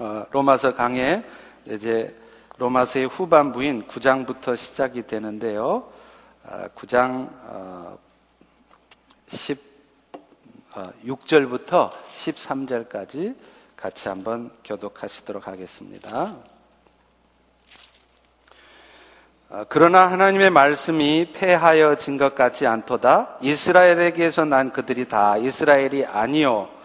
어, 로마서 강의 이제 로마서의 후반부인 9장부터 시작이 되는데요. 9장 16절부터 13절까지 같이 한번 교독하시도록 하겠습니다. 어, 그러나 하나님의 말씀이 패하여진 것 같지 않도다. 이스라엘에게서 난 그들이 다 이스라엘이 아니요.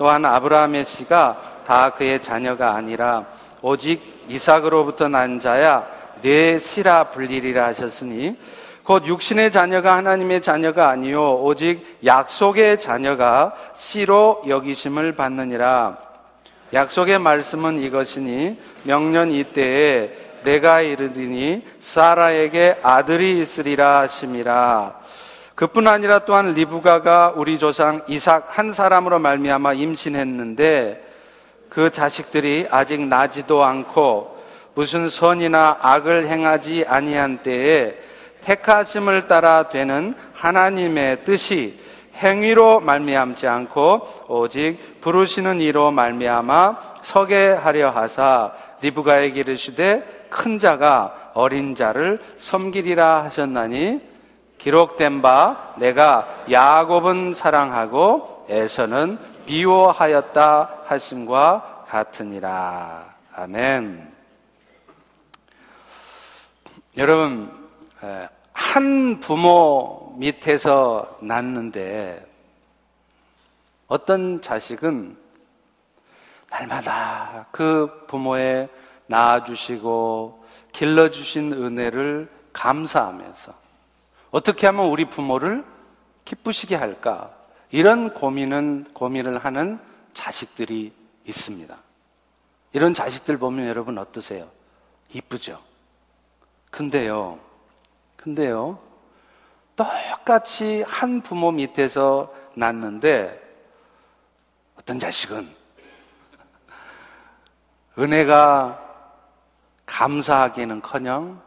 또한 아브라함의 씨가 다 그의 자녀가 아니라 오직 이삭으로부터 난 자야 내 씨라 불리리라 하셨으니 곧 육신의 자녀가 하나님의 자녀가 아니요 오직 약속의 자녀가 씨로 여기심을 받느니라. 약속의 말씀은 이것이니 명년 이때에 내가 이르리니 사라에게 아들이 있으리라 하심이라 그뿐 아니라 또한 리브가가 우리 조상 이삭 한 사람으로 말미암아 임신했는데 그 자식들이 아직 나지도 않고 무슨 선이나 악을 행하지 아니한 때에 택하심을 따라 되는 하나님의 뜻이 행위로 말미암지 않고 오직 부르시는 이로 말미암아 서게 하려 하사 리브가에게 이르시되 큰 자가 어린 자를 섬기리라 하셨나니 기록된 바 내가 야곱은 사랑하고 에서는 비호하였다 하심과 같으니라. 아멘. 여러분, 한 부모 밑에서 낳는데 어떤 자식은 날마다 그 부모의 낳아주시고 길러주신 은혜를 감사하면서 어떻게 하면 우리 부모를 기쁘시게 할까? 이런 고민은, 고민을 하는 자식들이 있습니다. 이런 자식들 보면 여러분 어떠세요? 이쁘죠? 근데요, 근데요, 똑같이 한 부모 밑에서 낳는데 어떤 자식은 은혜가 감사하기는 커녕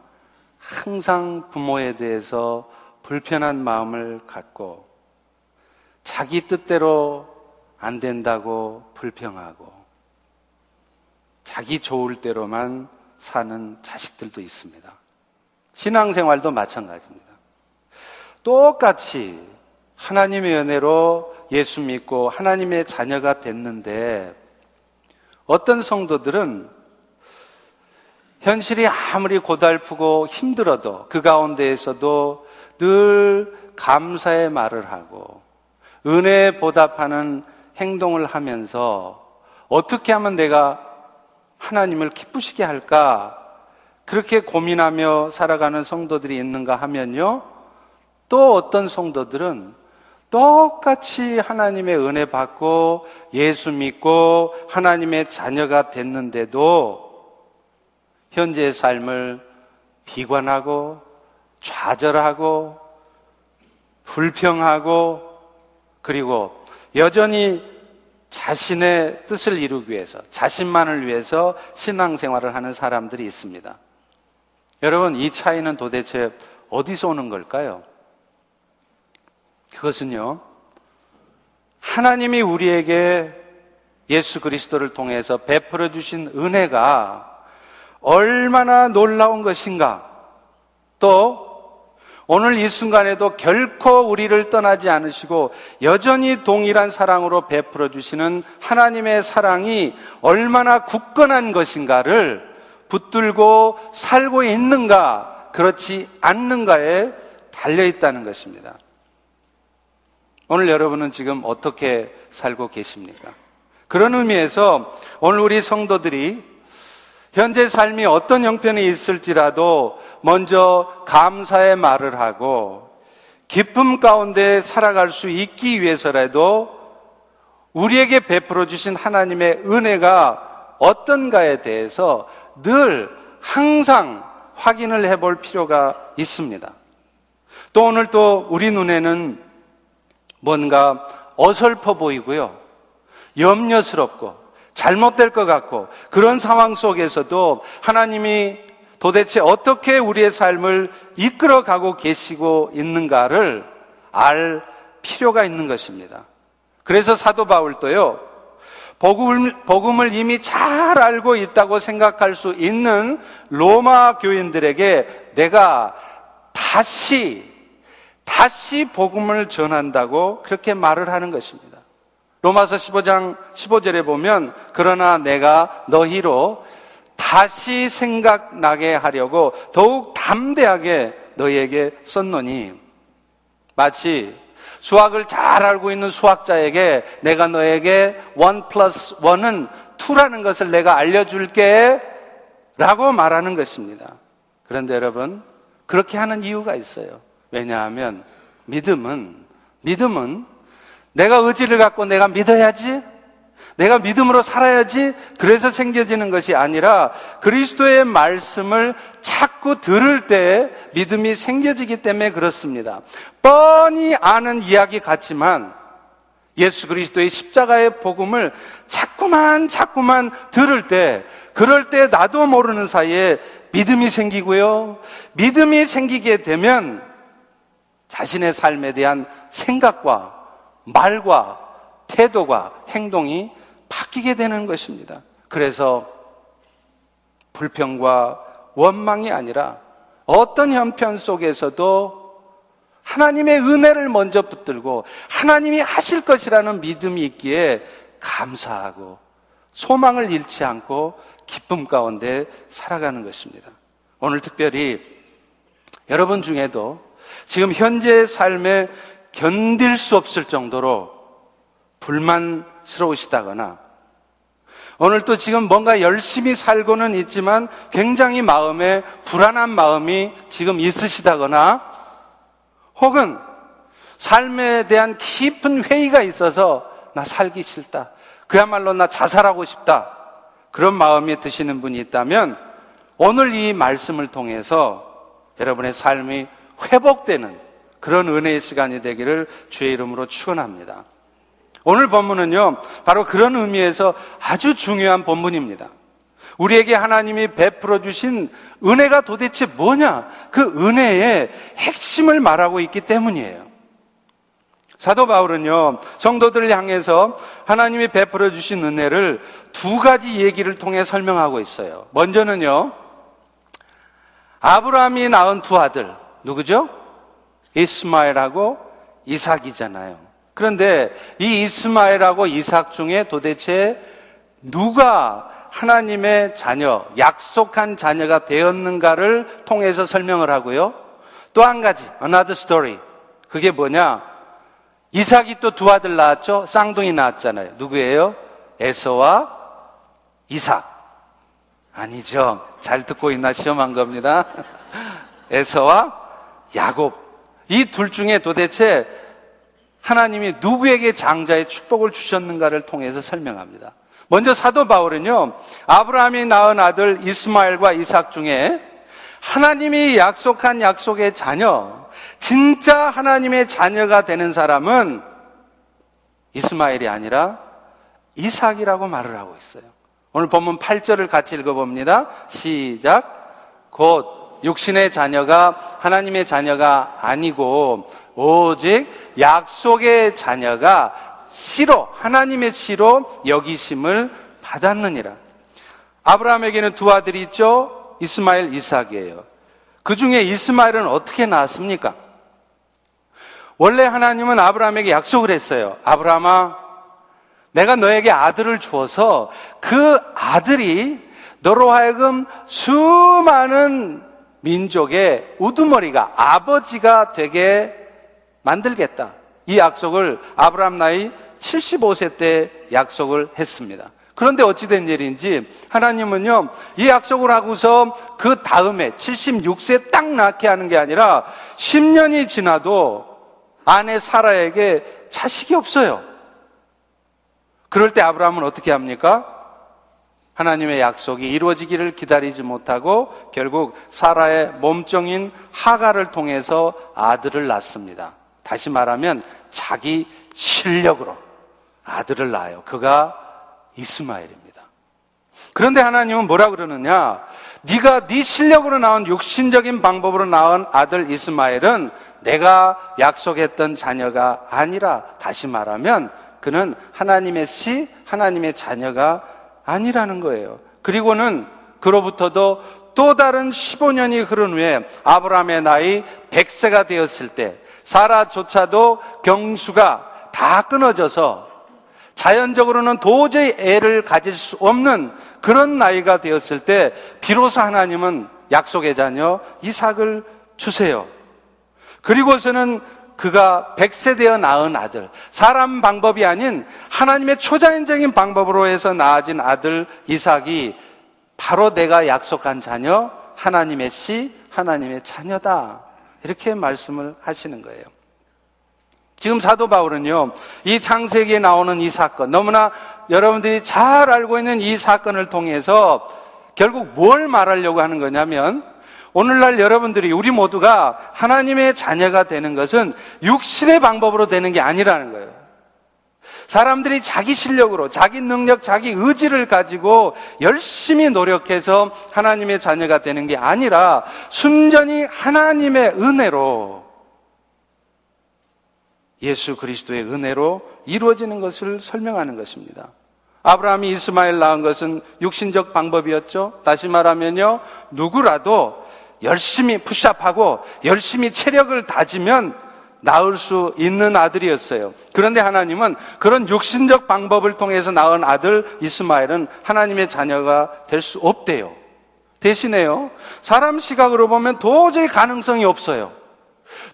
항상 부모에 대해서 불편한 마음을 갖고 자기 뜻대로 안 된다고 불평하고 자기 좋을 대로만 사는 자식들도 있습니다. 신앙생활도 마찬가지입니다. 똑같이 하나님의 은혜로 예수 믿고 하나님의 자녀가 됐는데 어떤 성도들은 현실이 아무리 고달프고 힘들어도 그 가운데에서도 늘 감사의 말을 하고 은혜에 보답하는 행동을 하면서 어떻게 하면 내가 하나님을 기쁘시게 할까? 그렇게 고민하며 살아가는 성도들이 있는가 하면요. 또 어떤 성도들은 똑같이 하나님의 은혜 받고 예수 믿고 하나님의 자녀가 됐는데도 현재의 삶을 비관하고 좌절하고 불평하고 그리고 여전히 자신의 뜻을 이루기 위해서 자신만을 위해서 신앙생활을 하는 사람들이 있습니다. 여러분 이 차이는 도대체 어디서 오는 걸까요? 그것은요. 하나님이 우리에게 예수 그리스도를 통해서 베풀어 주신 은혜가 얼마나 놀라운 것인가. 또 오늘 이 순간에도 결코 우리를 떠나지 않으시고 여전히 동일한 사랑으로 베풀어 주시는 하나님의 사랑이 얼마나 굳건한 것인가를 붙들고 살고 있는가, 그렇지 않는가에 달려 있다는 것입니다. 오늘 여러분은 지금 어떻게 살고 계십니까? 그런 의미에서 오늘 우리 성도들이 현재 삶이 어떤 형편이 있을지라도 먼저 감사의 말을 하고 기쁨 가운데 살아갈 수 있기 위해서라도 우리에게 베풀어 주신 하나님의 은혜가 어떤가에 대해서 늘 항상 확인을 해볼 필요가 있습니다. 또 오늘 또 우리 눈에는 뭔가 어설퍼 보이고요. 염려스럽고 잘못될 것 같고 그런 상황 속에서도 하나님이 도대체 어떻게 우리의 삶을 이끌어 가고 계시고 있는가를 알 필요가 있는 것입니다. 그래서 사도 바울도요, 복음을, 복음을 이미 잘 알고 있다고 생각할 수 있는 로마 교인들에게 내가 다시, 다시 복음을 전한다고 그렇게 말을 하는 것입니다. 로마서 15장 15절에 보면, 그러나 내가 너희로 다시 생각나게 하려고 더욱 담대하게 너희에게 썼노니, 마치 수학을 잘 알고 있는 수학자에게 내가 너에게 1 플러스 1은 2라는 것을 내가 알려줄게 라고 말하는 것입니다. 그런데 여러분, 그렇게 하는 이유가 있어요. 왜냐하면 믿음은, 믿음은 내가 의지를 갖고 내가 믿어야지 내가 믿음으로 살아야지 그래서 생겨지는 것이 아니라 그리스도의 말씀을 자꾸 들을 때 믿음이 생겨지기 때문에 그렇습니다. 뻔히 아는 이야기 같지만 예수 그리스도의 십자가의 복음을 자꾸만 자꾸만 들을 때 그럴 때 나도 모르는 사이에 믿음이 생기고요. 믿음이 생기게 되면 자신의 삶에 대한 생각과 말과 태도가 행동이 바뀌게 되는 것입니다. 그래서 불평과 원망이 아니라 어떤 형편 속에서도 하나님의 은혜를 먼저 붙들고 하나님이 하실 것이라는 믿음이 있기에 감사하고 소망을 잃지 않고 기쁨 가운데 살아가는 것입니다. 오늘 특별히 여러분 중에도 지금 현재의 삶에 견딜 수 없을 정도로 불만스러우시다거나 오늘 또 지금 뭔가 열심히 살고는 있지만 굉장히 마음에 불안한 마음이 지금 있으시다거나 혹은 삶에 대한 깊은 회의가 있어서 나 살기 싫다. 그야말로 나 자살하고 싶다. 그런 마음이 드시는 분이 있다면 오늘 이 말씀을 통해서 여러분의 삶이 회복되는 그런 은혜의 시간이 되기를 주의 이름으로 축원합니다. 오늘 본문은요, 바로 그런 의미에서 아주 중요한 본문입니다. 우리에게 하나님이 베풀어 주신 은혜가 도대체 뭐냐? 그 은혜의 핵심을 말하고 있기 때문이에요. 사도 바울은요, 성도들을 향해서 하나님이 베풀어 주신 은혜를 두 가지 얘기를 통해 설명하고 있어요. 먼저는요, 아브라함이 낳은 두 아들, 누구죠? 이스마엘하고 이삭이잖아요. 그런데 이 이스마엘하고 이삭 중에 도대체 누가 하나님의 자녀, 약속한 자녀가 되었는가를 통해서 설명을 하고요. 또 한 가지, another story. 그게 뭐냐? 이삭이 또 두 아들 낳았죠? 쌍둥이 낳았잖아요. 누구예요? 에서와 이삭. 아니죠. 잘 듣고 있나 시험한 겁니다. 에서와 야곱. 이 둘 중에 도대체 하나님이 누구에게 장자의 축복을 주셨는가를 통해서 설명합니다. 먼저 사도 바울은요, 아브라함이 낳은 아들 이스마엘과 이삭 중에 하나님이 약속한 약속의 자녀, 진짜 하나님의 자녀가 되는 사람은 이스마엘이 아니라 이삭이라고 말을 하고 있어요. 오늘 본문 8절을 같이 읽어봅니다. 시작. 곧 육신의 자녀가 하나님의 자녀가 아니고 오직 약속의 자녀가 씨로 하나님의 씨로 여기심을 받았느니라. 아브라함에게는 두 아들이 있죠. 이스마엘, 이삭이에요. 그 중에 이스마엘은 어떻게 나왔습니까? 원래 하나님은 아브라함에게 약속을 했어요. 아브라함아, 내가 너에게 아들을 주어서 그 아들이 너로 하여금 수많은 민족의 우두머리가 아버지가 되게 만들겠다. 이 약속을 아브라함 나이 75세 때 약속을 했습니다. 그런데 어찌된 일인지 하나님은요, 이 약속을 하고서 그 다음에 76세 딱 낳게 하는 게 아니라 10년이 지나도 아내 사라에게 자식이 없어요. 그럴 때 아브라함은 어떻게 합니까? 하나님의 약속이 이루어지기를 기다리지 못하고 결국 사라의 몸종인 하가를 통해서 아들을 낳습니다. 다시 말하면 자기 실력으로 아들을 낳아요. 그가 이스마엘입니다. 그런데 하나님은 뭐라 그러느냐? 네가 네 실력으로 나온 육신적인 방법으로 낳은 아들 이스마엘은 내가 약속했던 자녀가 아니라 다시 말하면 그는 하나님의 씨, 하나님의 자녀가 아니라는 거예요. 그리고는 그로부터도 또 다른 15년이 흐른 후에 아브라함의 나이 100세가 되었을 때 사라조차도 경수가 다 끊어져서 자연적으로는 도저히 애를 가질 수 없는 그런 나이가 되었을 때 비로소 하나님은 약속의 자녀 이삭을 주세요. 그리고서는 그가 백세 되어 낳은 아들, 사람 방법이 아닌 하나님의 초자연적인 방법으로 해서 낳아진 아들 이삭이 바로 내가 약속한 자녀, 하나님의 씨, 하나님의 자녀다. 이렇게 말씀을 하시는 거예요. 지금 사도 바울은요, 이 창세기에 나오는 이 사건, 너무나 여러분들이 잘 알고 있는 이 사건을 통해서 결국 뭘 말하려고 하는 거냐면, 오늘날 여러분들이 우리 모두가 하나님의 자녀가 되는 것은 육신의 방법으로 되는 게 아니라는 거예요. 사람들이 자기 실력으로, 자기 능력, 자기 의지를 가지고 열심히 노력해서 하나님의 자녀가 되는 게 아니라 순전히 하나님의 은혜로 예수 그리스도의 은혜로 이루어지는 것을 설명하는 것입니다. 아브라함이 이스마엘 낳은 것은 육신적 방법이었죠. 다시 말하면요, 누구라도 열심히 푸시업하고 열심히 체력을 다지면 낳을 수 있는 아들이었어요. 그런데 하나님은 그런 육신적 방법을 통해서 낳은 아들 이스마엘은 하나님의 자녀가 될 수 없대요. 대신에요. 사람 시각으로 보면 도저히 가능성이 없어요.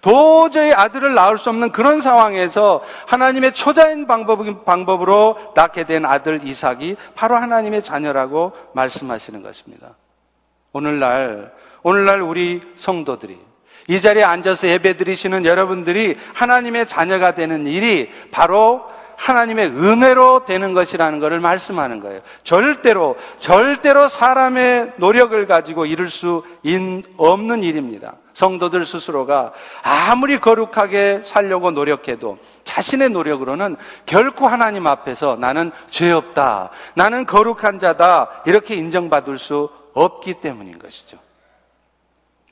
도저히 아들을 낳을 수 없는 그런 상황에서 하나님의 초자인 방법, 방법으로 낳게 된 아들 이삭이 바로 하나님의 자녀라고 말씀하시는 것입니다. 오늘날 오늘날 우리 성도들이 이 자리에 앉아서 예배 드리시는 여러분들이 하나님의 자녀가 되는 일이 바로 하나님의 은혜로 되는 것이라는 것을 말씀하는 거예요. 절대로, 절대로 사람의 노력을 가지고 이룰 수 없는 일입니다. 성도들 스스로가 아무리 거룩하게 살려고 노력해도 자신의 노력으로는 결코 하나님 앞에서 나는 죄 없다. 나는 거룩한 자다. 이렇게 인정받을 수 없기 때문인 것이죠.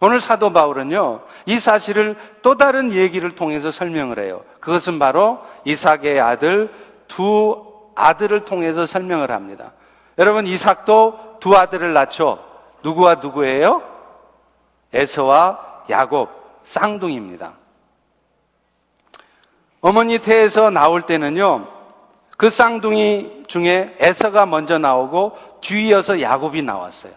오늘 사도 바울은요, 이 사실을 또 다른 얘기를 통해서 설명을 해요. 그것은 바로 이삭의 아들, 두 아들을 통해서 설명을 합니다. 여러분, 이삭도 두 아들을 낳죠. 누구와 누구예요? 에서와 야곱, 쌍둥이입니다. 어머니 태에서 나올 때는요, 그 쌍둥이 중에 에서가 먼저 나오고 뒤이어서 야곱이 나왔어요.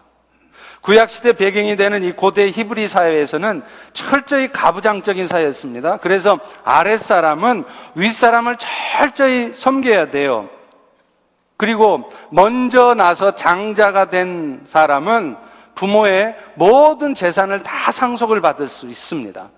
구약시대 배경이 되는 이 고대 히브리 사회에서는 철저히 가부장적인 사회였습니다. 그래서 아랫사람은 윗사람을 철저히 섬겨야 돼요. 그리고 먼저 나서 장자가 된 사람은 부모의 모든 재산을 다 상속을 받을 수 있습니다.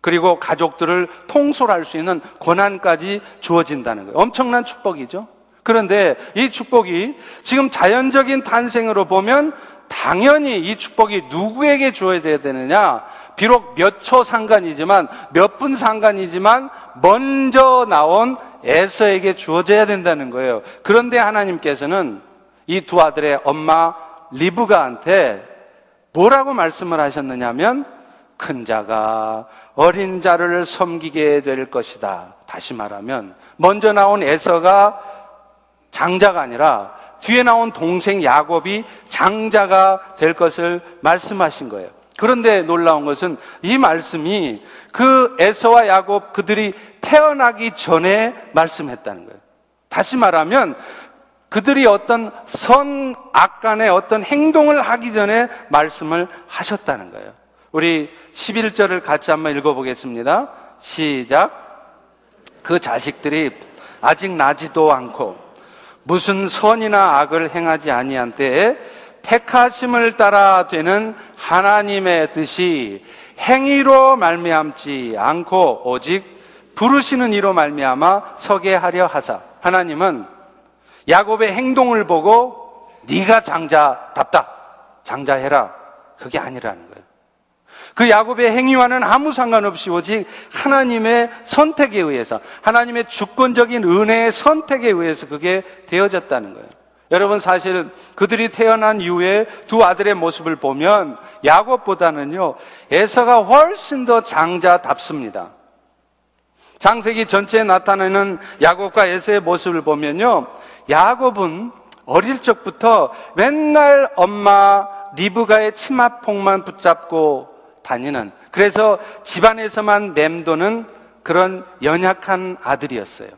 그리고 가족들을 통솔할 수 있는 권한까지 주어진다는 거예요. 엄청난 축복이죠. 그런데 이 축복이 지금 자연적인 탄생으로 보면 당연히 이 축복이 누구에게 주어져야 되느냐? 비록 몇 초 상관이지만, 몇 분 상관이지만, 먼저 나온 에서에게 주어져야 된다는 거예요. 그런데 하나님께서는 이 두 아들의 엄마 리브가한테 뭐라고 말씀을 하셨느냐면, 큰 자가 어린 자를 섬기게 될 것이다. 다시 말하면, 먼저 나온 에서가 장자가 아니라 뒤에 나온 동생 야곱이 장자가 될 것을 말씀하신 거예요. 그런데 놀라운 것은 이 말씀이 그 에서와 야곱 그들이 태어나기 전에 말씀했다는 거예요. 다시 말하면 그들이 어떤 선, 악 간의 어떤 행동을 하기 전에 말씀을 하셨다는 거예요. 우리 11절을 같이 한번 읽어보겠습니다. 시작. 그 자식들이 아직 나지도 않고 무슨 선이나 악을 행하지 아니한 때에 택하심을 따라 되는 하나님의 뜻이 행위로 말미암지 않고 오직 부르시는 이로 말미암아 서게 하려 하사 하나님은 야곱의 행동을 보고 네가 장자답다 장자해라 그게 아니라는. 그 야곱의 행위와는 아무 상관없이 오직 하나님의 선택에 의해서 하나님의 주권적인 은혜의 선택에 의해서 그게 되어졌다는 거예요. 여러분 사실 그들이 태어난 이후에 두 아들의 모습을 보면 야곱보다는요 에서가 훨씬 더 장자답습니다. 장세기 전체에 나타나는 야곱과 에서의 모습을 보면요. 야곱은 어릴 적부터 맨날 엄마 리브가의 치마폭만 붙잡고 다니는 그래서 집안에서만 맴도는 그런 연약한 아들이었어요.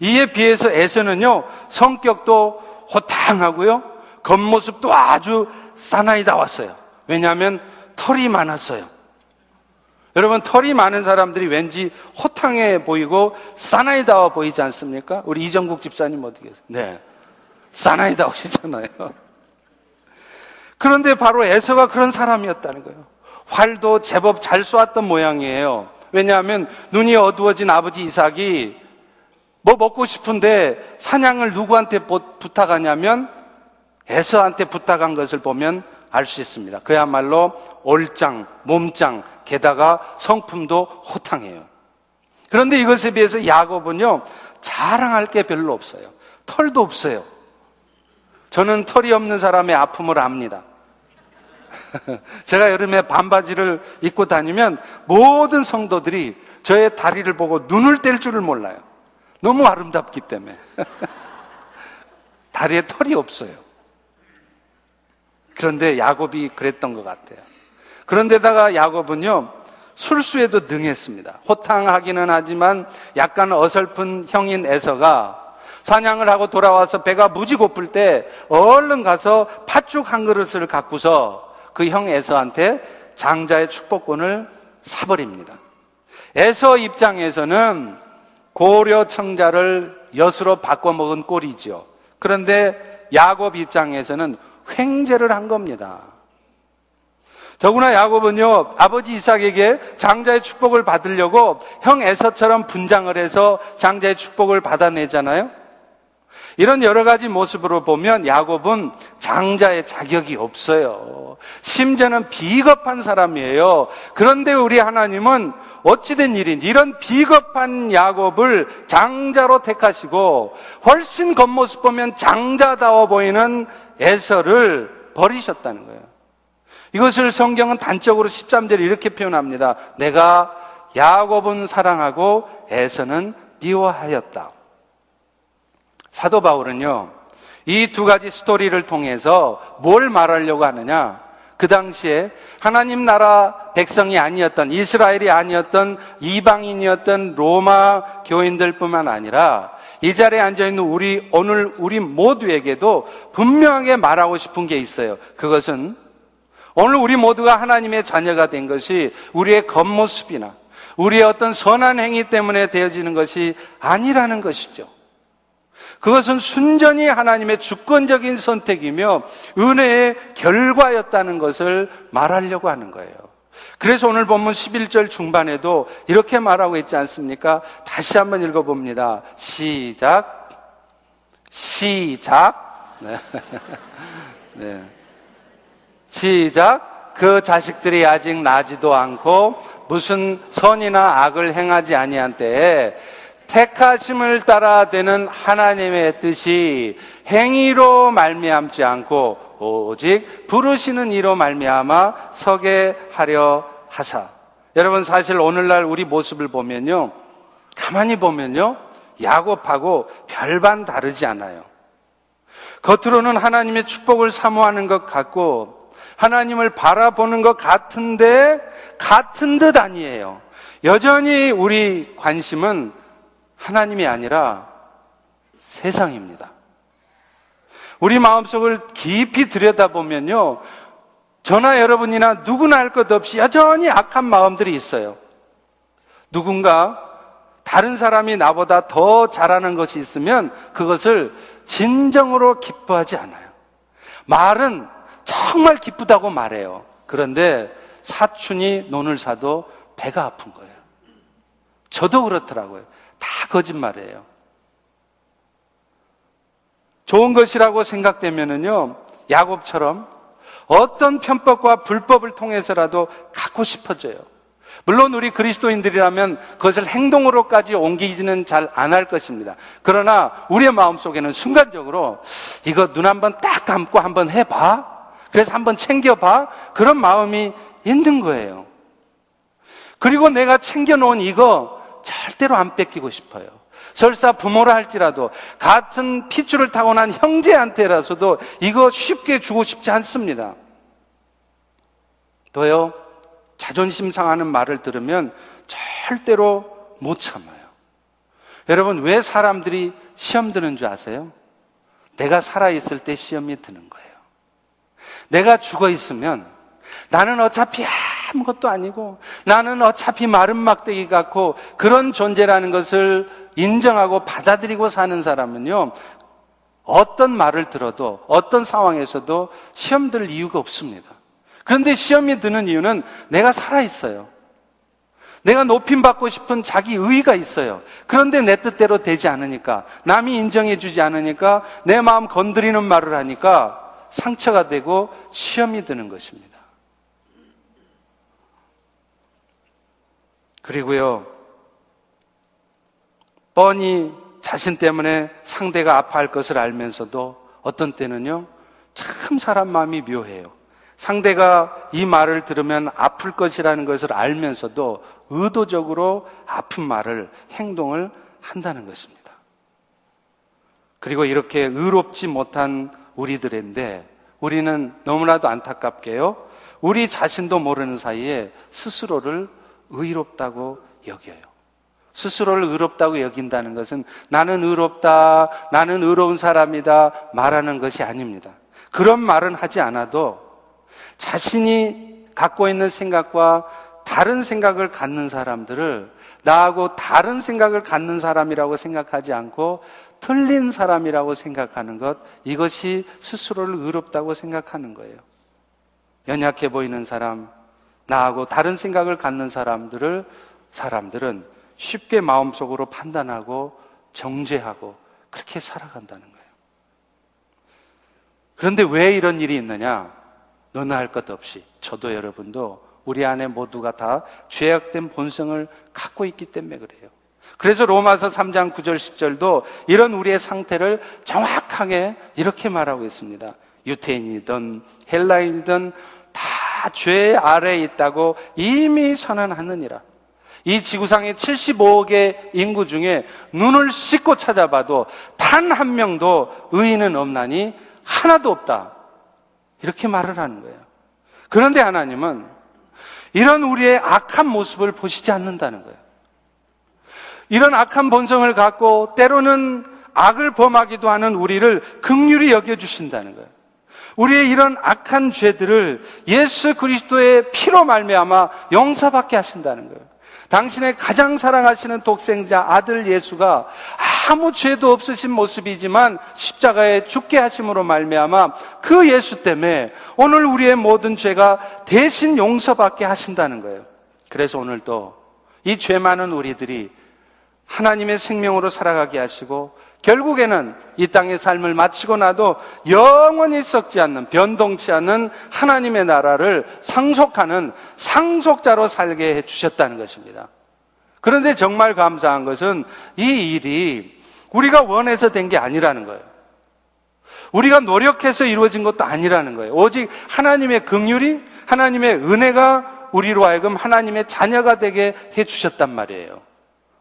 이에 비해서 에서는요, 성격도 호탕하고요, 겉모습도 아주 사나이다웠어요. 왜냐하면 털이 많았어요. 여러분, 털이 많은 사람들이 왠지 호탕해 보이고 사나이다워 보이지 않습니까? 우리 이정국 집사님 어떻게 계세요? 네. 사나이다우시잖아요. 그런데 바로 에서가 그런 사람이었다는 거예요. 활도 제법 잘 쏘았던 모양이에요. 왜냐하면 눈이 어두워진 아버지 이삭이 뭐 먹고 싶은데 사냥을 누구한테 부탁하냐면 에서한테 부탁한 것을 보면 알 수 있습니다. 그야말로 올장, 몸장, 게다가 성품도 호탕해요. 그런데 이것에 비해서 야곱은요, 자랑할 게 별로 없어요. 털도 없어요. 저는 털이 없는 사람의 아픔을 압니다. 제가 여름에 반바지를 입고 다니면 모든 성도들이 저의 다리를 보고 눈을 뗄 줄을 몰라요. 너무 아름답기 때문에. 다리에 털이 없어요. 그런데 야곱이 그랬던 것 같아요. 그런데다가 야곱은요, 술수에도 능했습니다. 호탕하기는 하지만 약간 어설픈 형인 에서가 사냥을 하고 돌아와서 배가 무지 고플 때 얼른 가서 팥죽 한 그릇을 갖고서 그 형 에서한테 장자의 축복권을 사버립니다. 에서 입장에서는 고려 청자를 엿으로 바꿔먹은 꼴이죠. 그런데 야곱 입장에서는 횡재를 한 겁니다. 더구나 야곱은요, 아버지 이삭에게 장자의 축복을 받으려고 형 에서처럼 분장을 해서 장자의 축복을 받아내잖아요? 이런 여러 가지 모습으로 보면 야곱은 장자의 자격이 없어요. 심지어는 비겁한 사람이에요. 그런데 우리 하나님은 어찌된 일인지 이런 비겁한 야곱을 장자로 택하시고 훨씬 겉모습 보면 장자다워 보이는 에서를 버리셨다는 거예요. 이것을 성경은 단적으로 13절에 이렇게 표현합니다. 내가 야곱은 사랑하고 에서는 미워하였다. 사도 바울은요, 이 두 가지 스토리를 통해서 뭘 말하려고 하느냐? 그 당시에 하나님 나라 백성이 아니었던 이스라엘이 아니었던 이방인이었던 로마 교인들뿐만 아니라 이 자리에 앉아 있는 우리 오늘 우리 모두에게도 분명하게 말하고 싶은 게 있어요. 그것은 오늘 우리 모두가 하나님의 자녀가 된 것이 우리의 겉모습이나 우리의 어떤 선한 행위 때문에 되어지는 것이 아니라는 것이죠. 그것은 순전히 하나님의 주권적인 선택이며 은혜의 결과였다는 것을 말하려고 하는 거예요. 그래서 오늘 본문 11절 중반에도 이렇게 말하고 있지 않습니까? 다시 한번 읽어봅니다. 시작. 시작. 네. 네. 시작. 그 자식들이 아직 나지도 않고 무슨 선이나 악을 행하지 아니한 때에 택하심을 따라 되는 하나님의 뜻이 행위로 말미암지 않고 오직 부르시는 이로 말미암아 서게 하려 하사. 여러분 사실 오늘날 우리 모습을 보면요. 가만히 보면요. 야곱하고 별반 다르지 않아요. 겉으로는 하나님의 축복을 사모하는 것 같고 하나님을 바라보는 것 같은데 같은 듯 아니에요. 여전히 우리 관심은 하나님이 아니라 세상입니다. 우리 마음속을 깊이 들여다보면요. 저나 여러분이나 누구나 할 것 없이 여전히 악한 마음들이 있어요. 누군가 다른 사람이 나보다 더 잘하는 것이 있으면 그것을 진정으로 기뻐하지 않아요. 말은 정말 기쁘다고 말해요. 그런데 사춘이 논을 사도 배가 아픈 거예요. 저도 그렇더라고요. 다 거짓말이에요. 좋은 것이라고 생각되면은요, 야곱처럼 어떤 편법과 불법을 통해서라도 갖고 싶어져요. 물론 우리 그리스도인들이라면 그것을 행동으로까지 옮기지는 잘 안 할 것입니다. 그러나 우리의 마음 속에는 순간적으로 이거 눈 한번 딱 감고 한번 해봐. 그래서 한번 챙겨봐. 그런 마음이 있는 거예요. 그리고 내가 챙겨놓은 이거 절대로 안 뺏기고 싶어요. 설사 부모라 할지라도 같은 핏줄을 타고난 형제한테라서도 이거 쉽게 주고 싶지 않습니다. 또요, 자존심 상하는 말을 들으면 절대로 못 참아요. 여러분, 왜 사람들이 시험 드는 줄 아세요? 내가 살아있을 때 시험이 드는 거예요. 내가 죽어 있으면 나는 어차피 아무것도 아니고 나는 어차피 마른 막대기 같고 그런 존재라는 것을 인정하고 받아들이고 사는 사람은요, 어떤 말을 들어도 어떤 상황에서도 시험 들 이유가 없습니다. 그런데 시험이 드는 이유는 내가 살아있어요. 내가 높임 받고 싶은 자기 의의가 있어요. 그런데 내 뜻대로 되지 않으니까, 남이 인정해 주지 않으니까, 내 마음 건드리는 말을 하니까 상처가 되고 시험이 드는 것입니다. 그리고요, 뻔히 자신 때문에 상대가 아파할 것을 알면서도 어떤 때는요, 참 사람 마음이 묘해요. 상대가 이 말을 들으면 아플 것이라는 것을 알면서도 의도적으로 아픈 말을, 행동을 한다는 것입니다. 그리고 이렇게 의롭지 못한 우리들인데 우리는 너무나도 안타깝게요. 우리 자신도 모르는 사이에 스스로를 의롭다고 여겨요. 스스로를 의롭다고 여긴다는 것은 나는 의롭다, 나는 의로운 사람이다 말하는 것이 아닙니다. 그런 말은 하지 않아도 자신이 갖고 있는 생각과 다른 생각을 갖는 사람들을 나하고 다른 생각을 갖는 사람이라고 생각하지 않고 틀린 사람이라고 생각하는 것, 이것이 스스로를 의롭다고 생각하는 거예요. 연약해 보이는 사람, 나하고 다른 생각을 갖는 사람들을, 사람들은 쉽게 마음속으로 판단하고 정죄하고 그렇게 살아간다는 거예요. 그런데 왜 이런 일이 있느냐? 너나 할 것 없이 저도 여러분도 우리 안에 모두가 다 죄악된 본성을 갖고 있기 때문에 그래요. 그래서 로마서 3장 9절 10절도 이런 우리의 상태를 정확하게 이렇게 말하고 있습니다. 유태인이든 헬라인이든 다 죄 아래에 있다고 이미 선언하느니라. 이 지구상의 75억의 인구 중에 눈을 씻고 찾아봐도 단 한 명도 의인은 없나니 하나도 없다. 이렇게 말을 하는 거예요. 그런데 하나님은 이런 우리의 악한 모습을 보시지 않는다는 거예요. 이런 악한 본성을 갖고 때로는 악을 범하기도 하는 우리를 극률이 여겨주신다는 거예요. 우리의 이런 악한 죄들을 예수 그리스도의 피로 말미암아 용서받게 하신다는 거예요. 당신의 가장 사랑하시는 독생자 아들 예수가 아무 죄도 없으신 모습이지만 십자가에 죽게 하심으로 말미암아 그 예수 때문에 오늘 우리의 모든 죄가 대신 용서받게 하신다는 거예요. 그래서 오늘도 이 죄 많은 우리들이 하나님의 생명으로 살아가게 하시고 결국에는 이 땅의 삶을 마치고 나도 영원히 썩지 않는 변동치 않는 하나님의 나라를 상속하는 상속자로 살게 해 주셨다는 것입니다. 그런데 정말 감사한 것은 이 일이 우리가 원해서 된 게 아니라는 거예요. 우리가 노력해서 이루어진 것도 아니라는 거예요. 오직 하나님의 긍휼이 하나님의 은혜가 우리로 하여금 하나님의 자녀가 되게 해 주셨단 말이에요.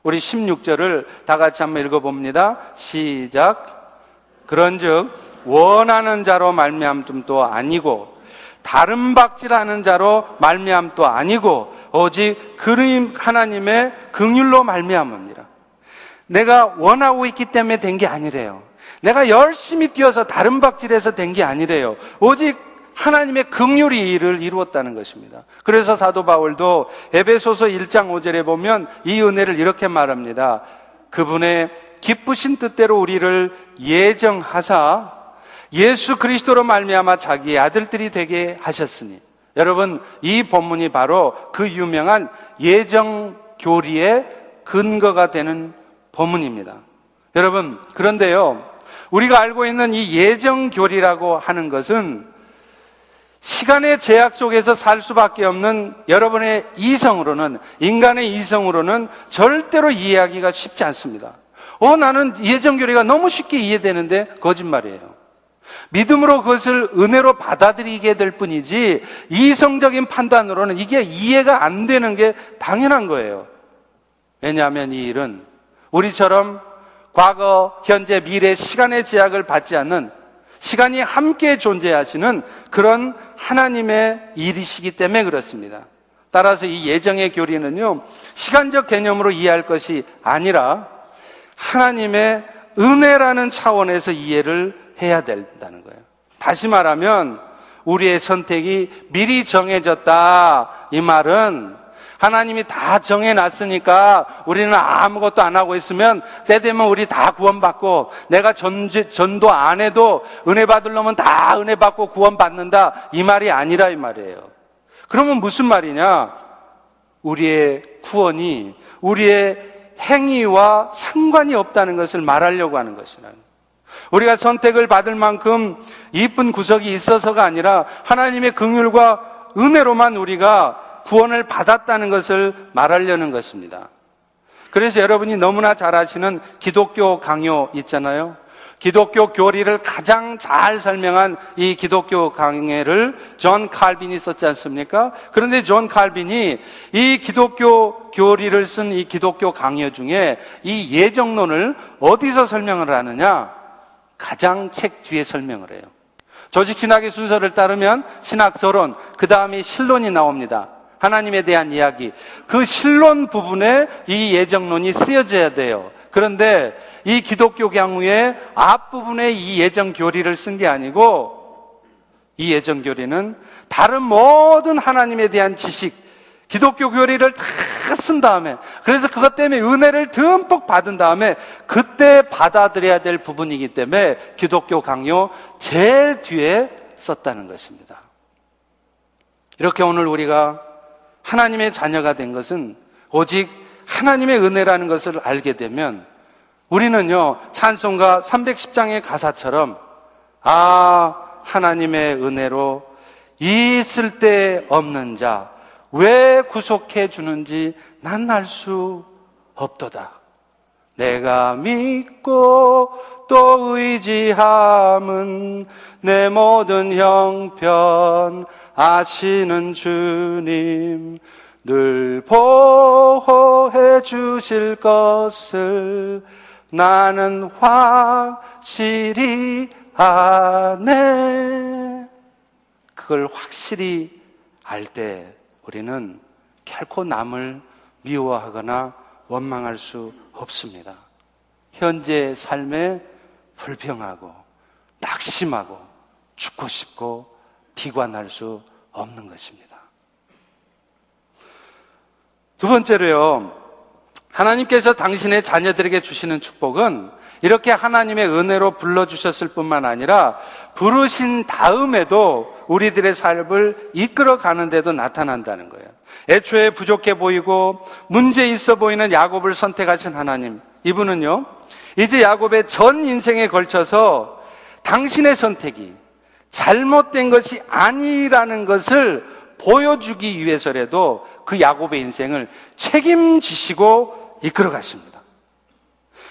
우리 16절을 다 같이 한번 읽어봅니다. 시작. 그런즉 원하는 자로 말미암음도 아니고 다른 박질하는 자로 말미암도 아니고 오직 그림 하나님의 긍휼로 말미암습니다. 내가 원하고 있기 때문에 된 게 아니래요. 내가 열심히 뛰어서 다른 박질해서 된 게 아니래요. 오직 하나님의 극률이 일을 이루었다는 것입니다. 그래서 사도 바울도 에베소서 1장 5절에 보면 이 은혜를 이렇게 말합니다. 그분의 기쁘신 뜻대로 우리를 예정하사 예수 그리스도로 말미암아 자기의 아들들이 되게 하셨으니 여러분 이 본문이 바로 그 유명한 예정 교리의 근거가 되는 본문입니다. 여러분 그런데요 우리가 알고 있는 이 예정 교리라고 하는 것은 시간의 제약 속에서 살 수밖에 없는 여러분의 이성으로는, 인간의 이성으로는 절대로 이해하기가 쉽지 않습니다. 어, 나는 예정교리가 너무 쉽게 이해되는데 거짓말이에요. 믿음으로 그것을 은혜로 받아들이게 될 뿐이지 이성적인 판단으로는 이게 이해가 안 되는 게 당연한 거예요. 왜냐하면 이 일은 우리처럼 과거, 현재, 미래 시간의 제약을 받지 않는 시간이 함께 존재하시는 그런 하나님의 일이시기 때문에 그렇습니다. 따라서 이 예정의 교리는요, 시간적 개념으로 이해할 것이 아니라 하나님의 은혜라는 차원에서 이해를 해야 된다는 거예요. 다시 말하면 우리의 선택이 미리 정해졌다. 이 말은 하나님이 다 정해놨으니까 우리는 아무것도 안 하고 있으면 때 되면 우리 다 구원받고 내가 전제, 전도 안 해도 은혜 놈은 다 은혜 받고 구원받는다. 이 말이 아니라 이 말이에요. 그러면 무슨 말이냐? 우리의 구원이 우리의 행위와 상관이 없다는 것을 말하려고 하는 것이라. 우리가 선택을 받을 만큼 이쁜 구석이 있어서가 아니라 하나님의 긍휼과 은혜로만 우리가 구원을 받았다는 것을 말하려는 것입니다. 그래서 여러분이 너무나 잘 아시는 기독교 강요 있잖아요. 기독교 교리를 가장 잘 설명한 이 기독교 강해를 존 칼빈이 썼지 않습니까? 그런데 존 칼빈이 이 기독교 교리를 쓴 이 기독교 강요 중에 이 예정론을 어디서 설명을 하느냐? 가장 책 뒤에 설명을 해요. 조직 신학의 순서를 따르면 신학 서론, 그 다음에 신론이 나옵니다. 하나님에 대한 이야기. 그 신론 부분에 이 예정론이 쓰여져야 돼요. 그런데 이 기독교 강우의 앞부분에 이 예정 교리를 쓴 게 아니고 이 예정 교리는 다른 모든 하나님에 대한 지식, 기독교 교리를 다 쓴 다음에 그래서 그것 때문에 은혜를 듬뿍 받은 다음에 그때 받아들여야 될 부분이기 때문에 기독교 강요 제일 뒤에 썼다는 것입니다. 이렇게 오늘 우리가 하나님의 자녀가 된 것은 오직 하나님의 은혜라는 것을 알게 되면 우리는요, 찬송가 310장의 가사처럼, 아, 하나님의 은혜로 있을 때 없는 자, 왜 구속해 주는지 난 알 수 없도다. 내가 믿고 또 의지함은 내 모든 형편 아시는 주님 늘 보호해 주실 것을 나는 확실히 아네. 그걸 확실히 알 때 우리는 결코 남을 미워하거나 원망할 수 없습니다. 현재 삶에 불평하고 낙심하고 죽고 싶고 비관할 수 없는 것입니다. 두 번째로요. 하나님께서 당신의 자녀들에게 주시는 축복은 이렇게 하나님의 은혜로 불러주셨을 뿐만 아니라 부르신 다음에도 우리들의 삶을 이끌어 가는데도 나타난다는 거예요. 애초에 부족해 보이고 문제 있어 보이는 야곱을 선택하신 하나님. 이분은요, 이제 야곱의 전 인생에 걸쳐서 당신의 선택이 잘못된 것이 아니라는 것을 보여주기 위해서라도 그 야곱의 인생을 책임지시고 이끌어 갔습니다.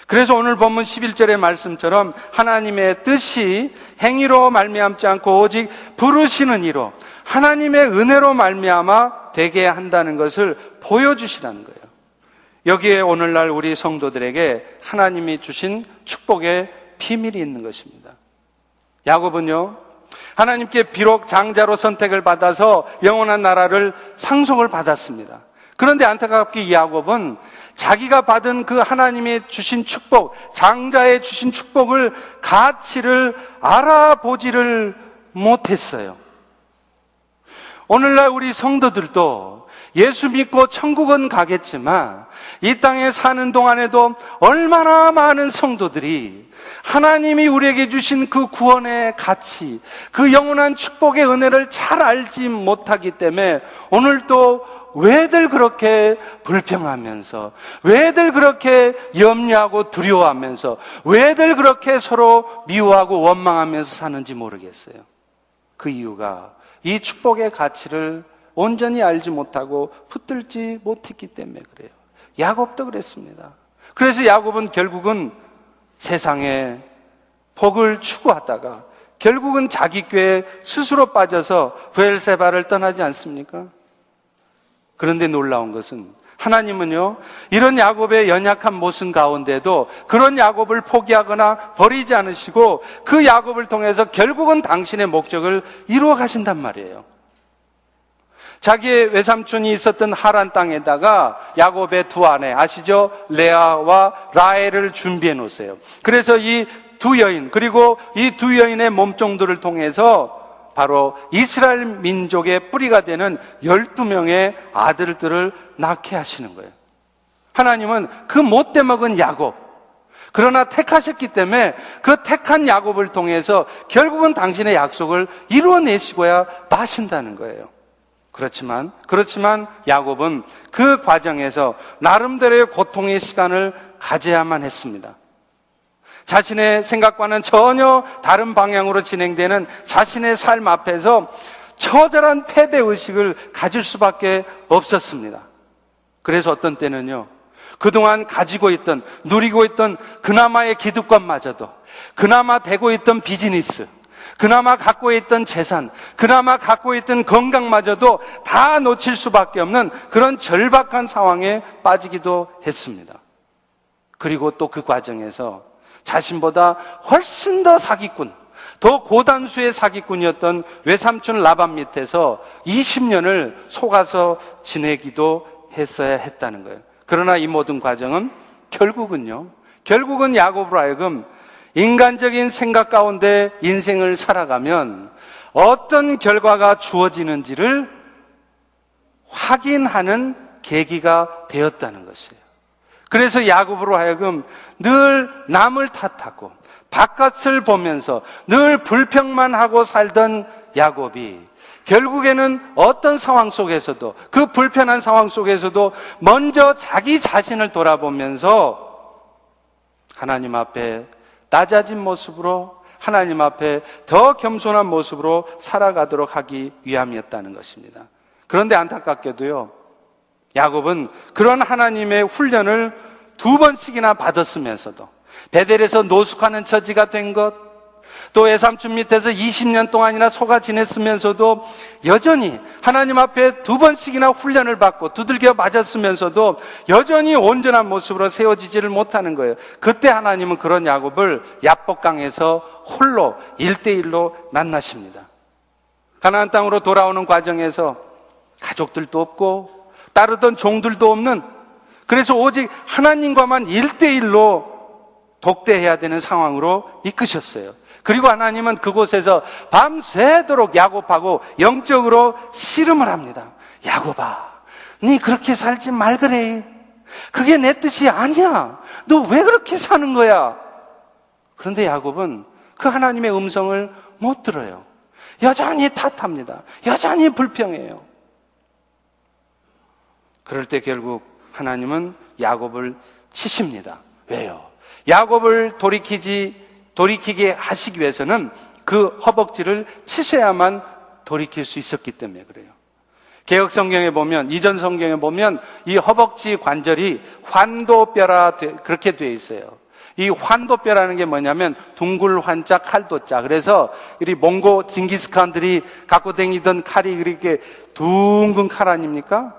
그래서 오늘 본문 11절의 말씀처럼 하나님의 뜻이 행위로 말미암지 않고 오직 부르시는 이로 하나님의 은혜로 말미암아 되게 한다는 것을 보여주시라는 거예요. 여기에 오늘날 우리 성도들에게 하나님이 주신 축복의 비밀이 있는 것입니다. 야곱은요, 하나님께 비록 장자로 선택을 받아서 영원한 나라를 상속을 받았습니다. 그런데 안타깝게 이 야곱은 자기가 받은 그 하나님의 주신 축복, 장자의 주신 축복을 가치를 알아보지를 못했어요. 오늘날 우리 성도들도 예수 믿고 천국은 가겠지만 이 땅에 사는 동안에도 얼마나 많은 성도들이 하나님이 우리에게 주신 그 구원의 가치, 그 영원한 축복의 은혜를 잘 알지 못하기 때문에 오늘도 왜들 그렇게 불평하면서, 왜들 그렇게 염려하고 두려워하면서, 왜들 그렇게 서로 미워하고 원망하면서 사는지 모르겠어요. 그 이유가 이 축복의 가치를 온전히 알지 못하고 붙들지 못했기 때문에 그래요. 야곱도 그랬습니다. 그래서 야곱은 결국은 세상에 복을 추구하다가 결국은 자기 꾀에 스스로 빠져서 부엘세바를 떠나지 않습니까? 그런데 놀라운 것은 하나님은요, 이런 야곱의 연약한 모습 가운데도 그런 야곱을 포기하거나 버리지 않으시고 그 야곱을 통해서 결국은 당신의 목적을 이루어 가신단 말이에요. 자기의 외삼촌이 있었던 하란 땅에다가 야곱의 두 아내 아시죠? 레아와 라헬을 준비해 놓으세요. 그래서 이 두 여인 그리고 이 두 여인의 몸종들을 통해서 바로 이스라엘 민족의 뿌리가 되는 12명의 아들들을 낳게 하시는 거예요. 하나님은 그 못돼 먹은 야곱 그러나 택하셨기 때문에 그 택한 야곱을 통해서 결국은 당신의 약속을 이루어내시고야 마신다는 거예요. 그렇지만, 그렇지만 야곱은 그 과정에서 나름대로의 고통의 시간을 가져야만 했습니다. 자신의 생각과는 전혀 다른 방향으로 진행되는 자신의 삶 앞에서 처절한 패배 의식을 가질 수밖에 없었습니다. 그래서 어떤 때는요, 그동안 가지고 있던, 누리고 있던 그나마의 기득권마저도, 그나마 되고 있던 비즈니스, 그나마 갖고 있던 재산, 그나마 갖고 있던 건강마저도 다 놓칠 수밖에 없는 그런 절박한 상황에 빠지기도 했습니다. 그리고 또 그 과정에서 자신보다 훨씬 더 사기꾼, 더 고단수의 사기꾼이었던 외삼촌 라반 밑에서 20년을 속아서 지내기도 했어야 했다는 거예요. 그러나 이 모든 과정은 결국은요, 결국은 야곱으로 하여금 인간적인 생각 가운데 인생을 살아가면 어떤 결과가 주어지는지를 확인하는 계기가 되었다는 것이에요. 그래서 야곱으로 하여금 늘 남을 탓하고 바깥을 보면서 늘 불평만 하고 살던 야곱이 결국에는 어떤 상황 속에서도 그 불편한 상황 속에서도 먼저 자기 자신을 돌아보면서 하나님 앞에 낮아진 모습으로 하나님 앞에 더 겸손한 모습으로 살아가도록 하기 위함이었다는 것입니다. 그런데 안타깝게도요, 야곱은 그런 하나님의 훈련을 두 번씩이나 받았으면서도 베델에서 노숙하는 처지가 된 것, 또 외삼촌 밑에서 20년 동안이나 속아 지냈으면서도 여전히 하나님 앞에 두 번씩이나 훈련을 받고 두들겨 맞았으면서도 여전히 온전한 모습으로 세워지지를 못하는 거예요. 그때 하나님은 그런 야곱을 야복강에서 홀로 일대일로 만나십니다. 가나안 땅으로 돌아오는 과정에서 가족들도 없고 따르던 종들도 없는 그래서 오직 하나님과만 일대일로 독대해야 되는 상황으로 이끄셨어요. 그리고 하나님은 그곳에서 밤새도록 야곱하고 영적으로 씨름을 합니다. 야곱아, 네 그렇게 살지 말 그래. 그게 내 뜻이 아니야. 너 왜 그렇게 사는 거야? 그런데 야곱은 그 하나님의 음성을 못 들어요. 여전히 탓합니다. 여전히 불평해요. 그럴 때 결국 하나님은 야곱을 치십니다. 왜요? 야곱을 돌이키지 돌이키게 하시기 위해서는 그 허벅지를 치셔야만 돌이킬 수 있었기 때문에 그래요. 개혁 성경에 보면 이전 성경에 보면 이 허벅지 관절이 환도뼈라 그렇게 되어 있어요. 이 환도뼈라는 게 뭐냐면 둥글 환자 칼도자. 그래서 이 몽고 징기스칸들이 갖고 다니던 칼이 그렇게 둥근 칼 아닙니까?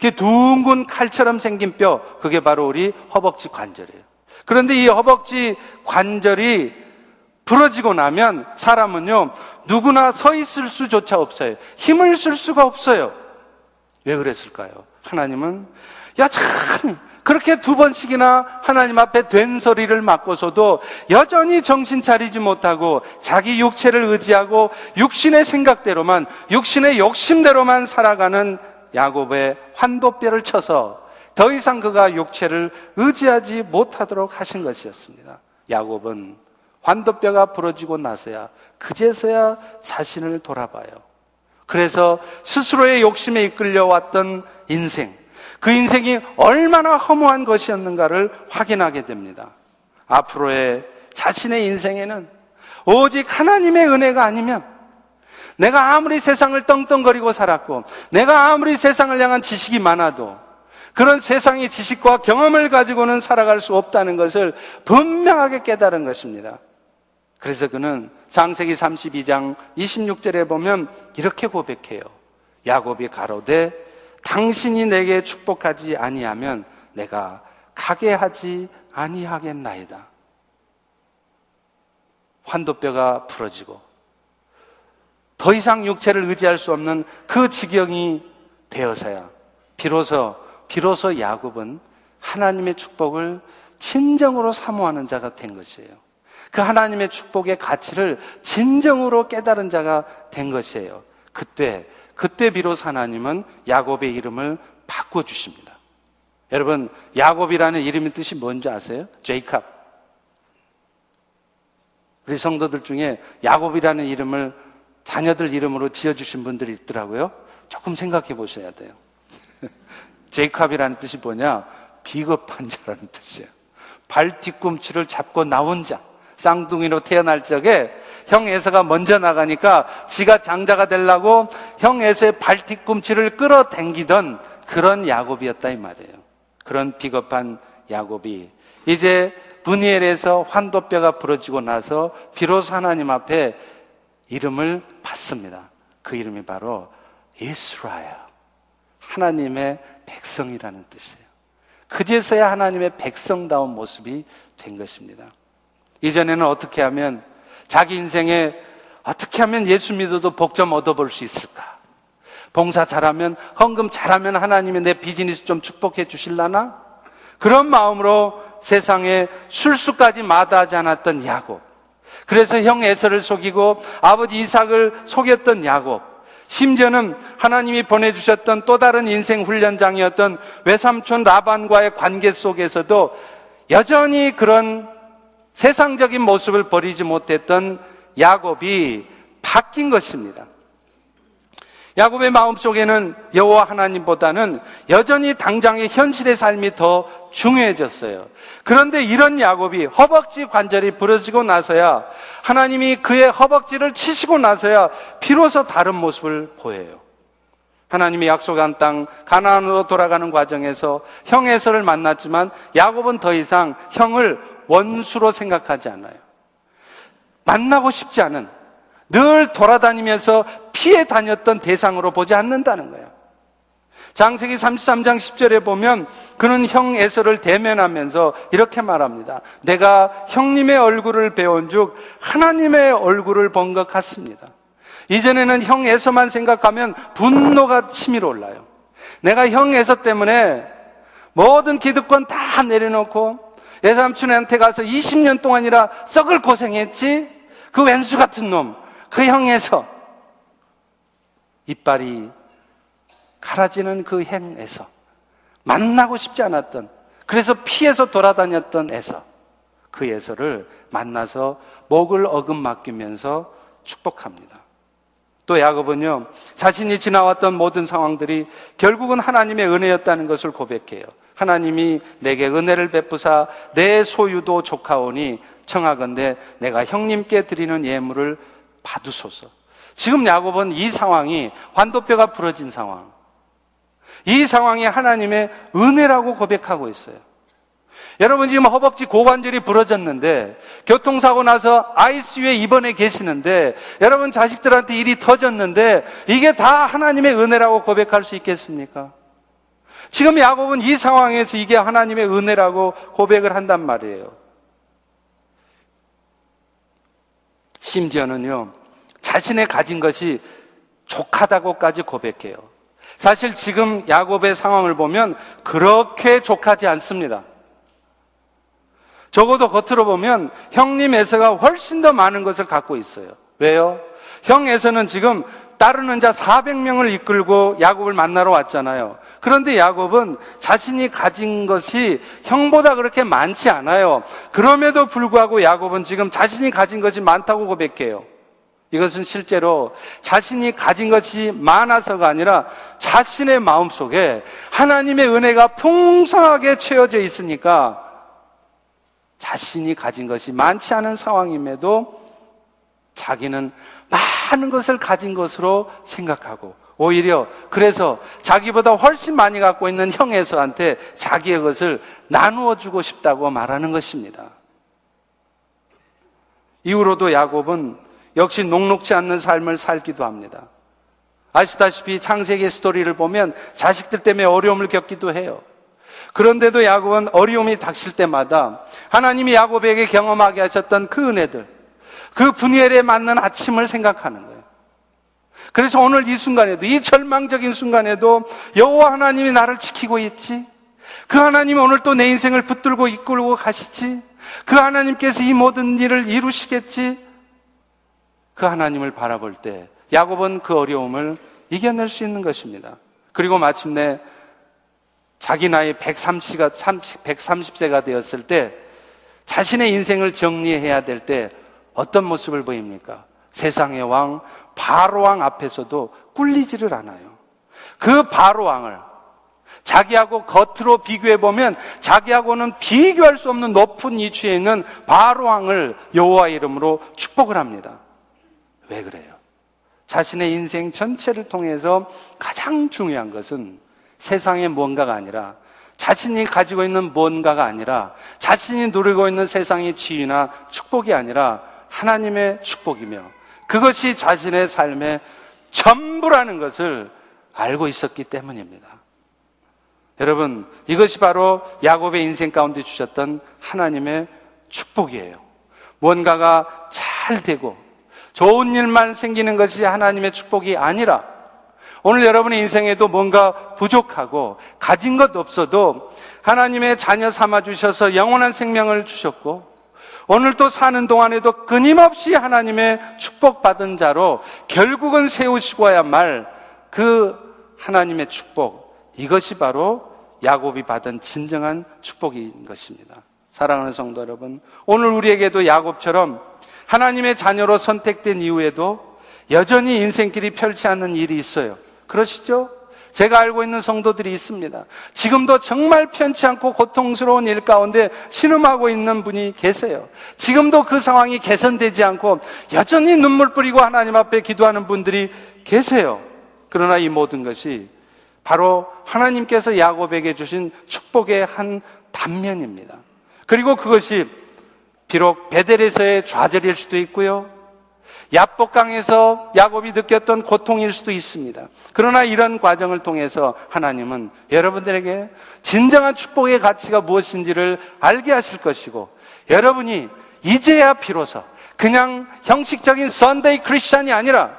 그 둥근 칼처럼 생긴 뼈, 그게 바로 우리 허벅지 관절이에요. 그런데 이 허벅지 관절이 부러지고 나면 사람은요, 누구나 서 있을 수조차 없어요. 힘을 쓸 수가 없어요. 왜 그랬을까요? 하나님은, 야, 참, 그렇게 두 번씩이나 하나님 앞에 된 소리를 맞고서도 여전히 정신 차리지 못하고 자기 육체를 의지하고 육신의 생각대로만, 육신의 욕심대로만 살아가는 야곱의 환도뼈를 쳐서 더 이상 그가 육체를 의지하지 못하도록 하신 것이었습니다. 야곱은 환도뼈가 부러지고 나서야 그제서야 자신을 돌아봐요. 그래서 스스로의 욕심에 이끌려왔던 인생, 그 인생이 얼마나 허무한 것이었는가를 확인하게 됩니다. 앞으로의 자신의 인생에는 오직 하나님의 은혜가 아니면 내가 아무리 세상을 떵떵거리고 살았고 내가 아무리 세상을 향한 지식이 많아도 그런 세상의 지식과 경험을 가지고는 살아갈 수 없다는 것을 분명하게 깨달은 것입니다. 그래서 그는 장세기 32장 26절에 보면 이렇게 고백해요. 야곱이 가로되 당신이 내게 축복하지 아니하면 내가 가게 하지 아니하겠나이다. 환도뼈가 부러지고 더 이상 육체를 의지할 수 없는 그 지경이 되어서야 비로소 비로소 야곱은 하나님의 축복을 진정으로 사모하는 자가 된 것이에요. 그 하나님의 축복의 가치를 진정으로 깨달은 자가 된 것이에요. 그때 그때 비로소 하나님은 야곱의 이름을 바꿔 주십니다. 여러분 야곱이라는 이름의 뜻이 뭔지 아세요? 제이캅. 우리 성도들 중에 야곱이라는 이름을 자녀들 이름으로 지어주신 분들이 있더라고요. 조금 생각해 보셔야 돼요. 제이캅이라는 뜻이 뭐냐? 비겁한 자라는 뜻이에요. 발 뒤꿈치를 잡고 나온 자. 쌍둥이로 태어날 적에 형 에서가 먼저 나가니까 지가 장자가 되려고 형 에서의 발 뒤꿈치를 끌어당기던 그런 야곱이었다 이 말이에요. 그런 비겁한 야곱이 이제 분이엘에서 환도뼈가 부러지고 나서 비로소 하나님 앞에 이름을 받습니다. 그 이름이 바로 이스라엘. 하나님의 백성이라는 뜻이에요. 그제서야 하나님의 백성다운 모습이 된 것입니다. 이전에는 어떻게 하면 자기 인생에 어떻게 하면 예수 믿어도 복 좀 얻어볼 수 있을까? 봉사 잘하면, 헌금 잘하면 하나님이 내 비즈니스 좀 축복해 주실라나? 그런 마음으로 세상에 술수까지 마다하지 않았던 야곱. 그래서 형 에서를 속이고 아버지 이삭을 속였던 야곱. 심지어는 하나님이 보내주셨던 또 다른 인생 훈련장이었던 외삼촌 라반과의 관계 속에서도 여전히 그런 세상적인 모습을 버리지 못했던 야곱이 바뀐 것입니다. 야곱의 마음속에는 여호와 하나님보다는 여전히 당장의 현실의 삶이 더 중요해졌어요. 그런데 이런 야곱이 허벅지 관절이 부러지고 나서야 하나님이 그의 허벅지를 치시고 나서야 비로소 다른 모습을 보여요. 하나님이 약속한 땅 가나안으로 돌아가는 과정에서 형 에서를 만났지만 야곱은 더 이상 형을 원수로 생각하지 않아요. 만나고 싶지 않은 늘 돌아다니면서 피해 다녔던 대상으로 보지 않는다는 거예요. 장세기 33장 10절에 보면 그는 형 에서를 대면하면서 이렇게 말합니다. 내가 형님의 얼굴을 배운 즉 하나님의 얼굴을 본 것 같습니다. 이전에는 형 에서만 생각하면 분노가 치밀어 올라요. 내가 형 에서 때문에 모든 기득권 다 내려놓고 예삼촌한테 가서 20년 동안이라 썩을 고생했지? 그 왼수 같은 놈, 그 형에서 이빨이 갈아지는 그 행에서 만나고 싶지 않았던 그래서 피해서 돌아다녔던 에서 그 에서를 만나서 목을 어금 맡기면서 축복합니다. 또 야곱은요, 자신이 지나왔던 모든 상황들이 결국은 하나님의 은혜였다는 것을 고백해요. 하나님이 내게 은혜를 베푸사 내 소유도 조카오니 청하건대 내가 형님께 드리는 예물을 받으소서. 지금 야곱은 이 상황이 환도뼈가 부러진 상황. 이 상황이 하나님의 은혜라고 고백하고 있어요. 여러분 지금 허벅지 고관절이 부러졌는데 교통사고 나서 ICU에 입원해 계시는데 여러분 자식들한테 일이 터졌는데 이게 다 하나님의 은혜라고 고백할 수 있겠습니까? 지금 야곱은 이 상황에서 이게 하나님의 은혜라고 고백을 한단 말이에요. 심지어는요, 자신의 가진 것이 족하다고까지 고백해요. 사실 지금 야곱의 상황을 보면 그렇게 족하지 않습니다. 적어도 겉으로 보면 형님 에서가 훨씬 더 많은 것을 갖고 있어요. 왜요? 형 에서는 지금 따르는 자 400명을 이끌고 야곱을 만나러 왔잖아요. 그런데 야곱은 자신이 가진 것이 형보다 그렇게 많지 않아요. 그럼에도 불구하고 야곱은 지금 자신이 가진 것이 많다고 고백해요. 이것은 실제로 자신이 가진 것이 많아서가 아니라 자신의 마음 속에 하나님의 은혜가 풍성하게 채워져 있으니까 자신이 가진 것이 많지 않은 상황임에도 자기는 많은 것을 가진 것으로 생각하고 오히려 그래서 자기보다 훨씬 많이 갖고 있는 형에서한테 자기의 것을 나누어 주고 싶다고 말하는 것입니다. 이후로도 야곱은 역시 녹록지 않는 삶을 살기도 합니다. 아시다시피 창세기 스토리를 보면 자식들 때문에 어려움을 겪기도 해요. 그런데도 야곱은 어려움이 닥칠 때마다 하나님이 야곱에게 경험하게 하셨던 그 은혜들, 그 분열에 맞는 아침을 생각하는 거예요. 그래서 오늘 이 순간에도, 이 절망적인 순간에도 여호와 하나님이 나를 지키고 있지. 그 하나님이 오늘 또 내 인생을 붙들고 이끌고 가시지. 그 하나님께서 이 모든 일을 이루시겠지. 그 하나님을 바라볼 때 야곱은 그 어려움을 이겨낼 수 있는 것입니다. 그리고 마침내 자기 나이 130가, 130세가 되었을 때 자신의 인생을 정리해야 될 때 어떤 모습을 보입니까? 세상의 왕, 바로왕 앞에서도 꿀리지를 않아요. 그 바로왕을 자기하고 겉으로 비교해 보면 자기하고는 비교할 수 없는 높은 이치에 있는 바로왕을 여호와 이름으로 축복을 합니다. 왜 그래요? 자신의 인생 전체를 통해서 가장 중요한 것은 세상의 뭔가가 아니라 자신이 가지고 있는 뭔가가 아니라 자신이 누리고 있는 세상의 지위나 축복이 아니라 하나님의 축복이며 그것이 자신의 삶의 전부라는 것을 알고 있었기 때문입니다. 여러분, 이것이 바로 야곱의 인생 가운데 주셨던 하나님의 축복이에요. 뭔가가 잘 되고 좋은 일만 생기는 것이 하나님의 축복이 아니라 오늘 여러분의 인생에도 뭔가 부족하고 가진 것 없어도 하나님의 자녀 삼아 주셔서 영원한 생명을 주셨고 오늘 또 사는 동안에도 끊임없이 하나님의 축복받은 자로 결국은 세우시고야 말 그 하나님의 축복 이것이 바로 야곱이 받은 진정한 축복인 것입니다. 사랑하는 성도 여러분, 오늘 우리에게도 야곱처럼 하나님의 자녀로 선택된 이후에도 여전히 인생길이 펼치 않는 일이 있어요. 그러시죠? 제가 알고 있는 성도들이 있습니다. 지금도 정말 편치 않고 고통스러운 일 가운데 신음하고 있는 분이 계세요. 지금도 그 상황이 개선되지 않고 여전히 눈물 뿌리고 하나님 앞에 기도하는 분들이 계세요. 그러나 이 모든 것이 바로 하나님께서 야곱에게 주신 축복의 한 단면입니다. 그리고 그것이 비록 베델에서의 좌절일 수도 있고요. 야복강에서 야곱이 느꼈던 고통일 수도 있습니다. 그러나 이런 과정을 통해서 하나님은 여러분들에게 진정한 축복의 가치가 무엇인지를 알게 하실 것이고 여러분이 이제야 비로소 그냥 형식적인 Sunday Christian이 아니라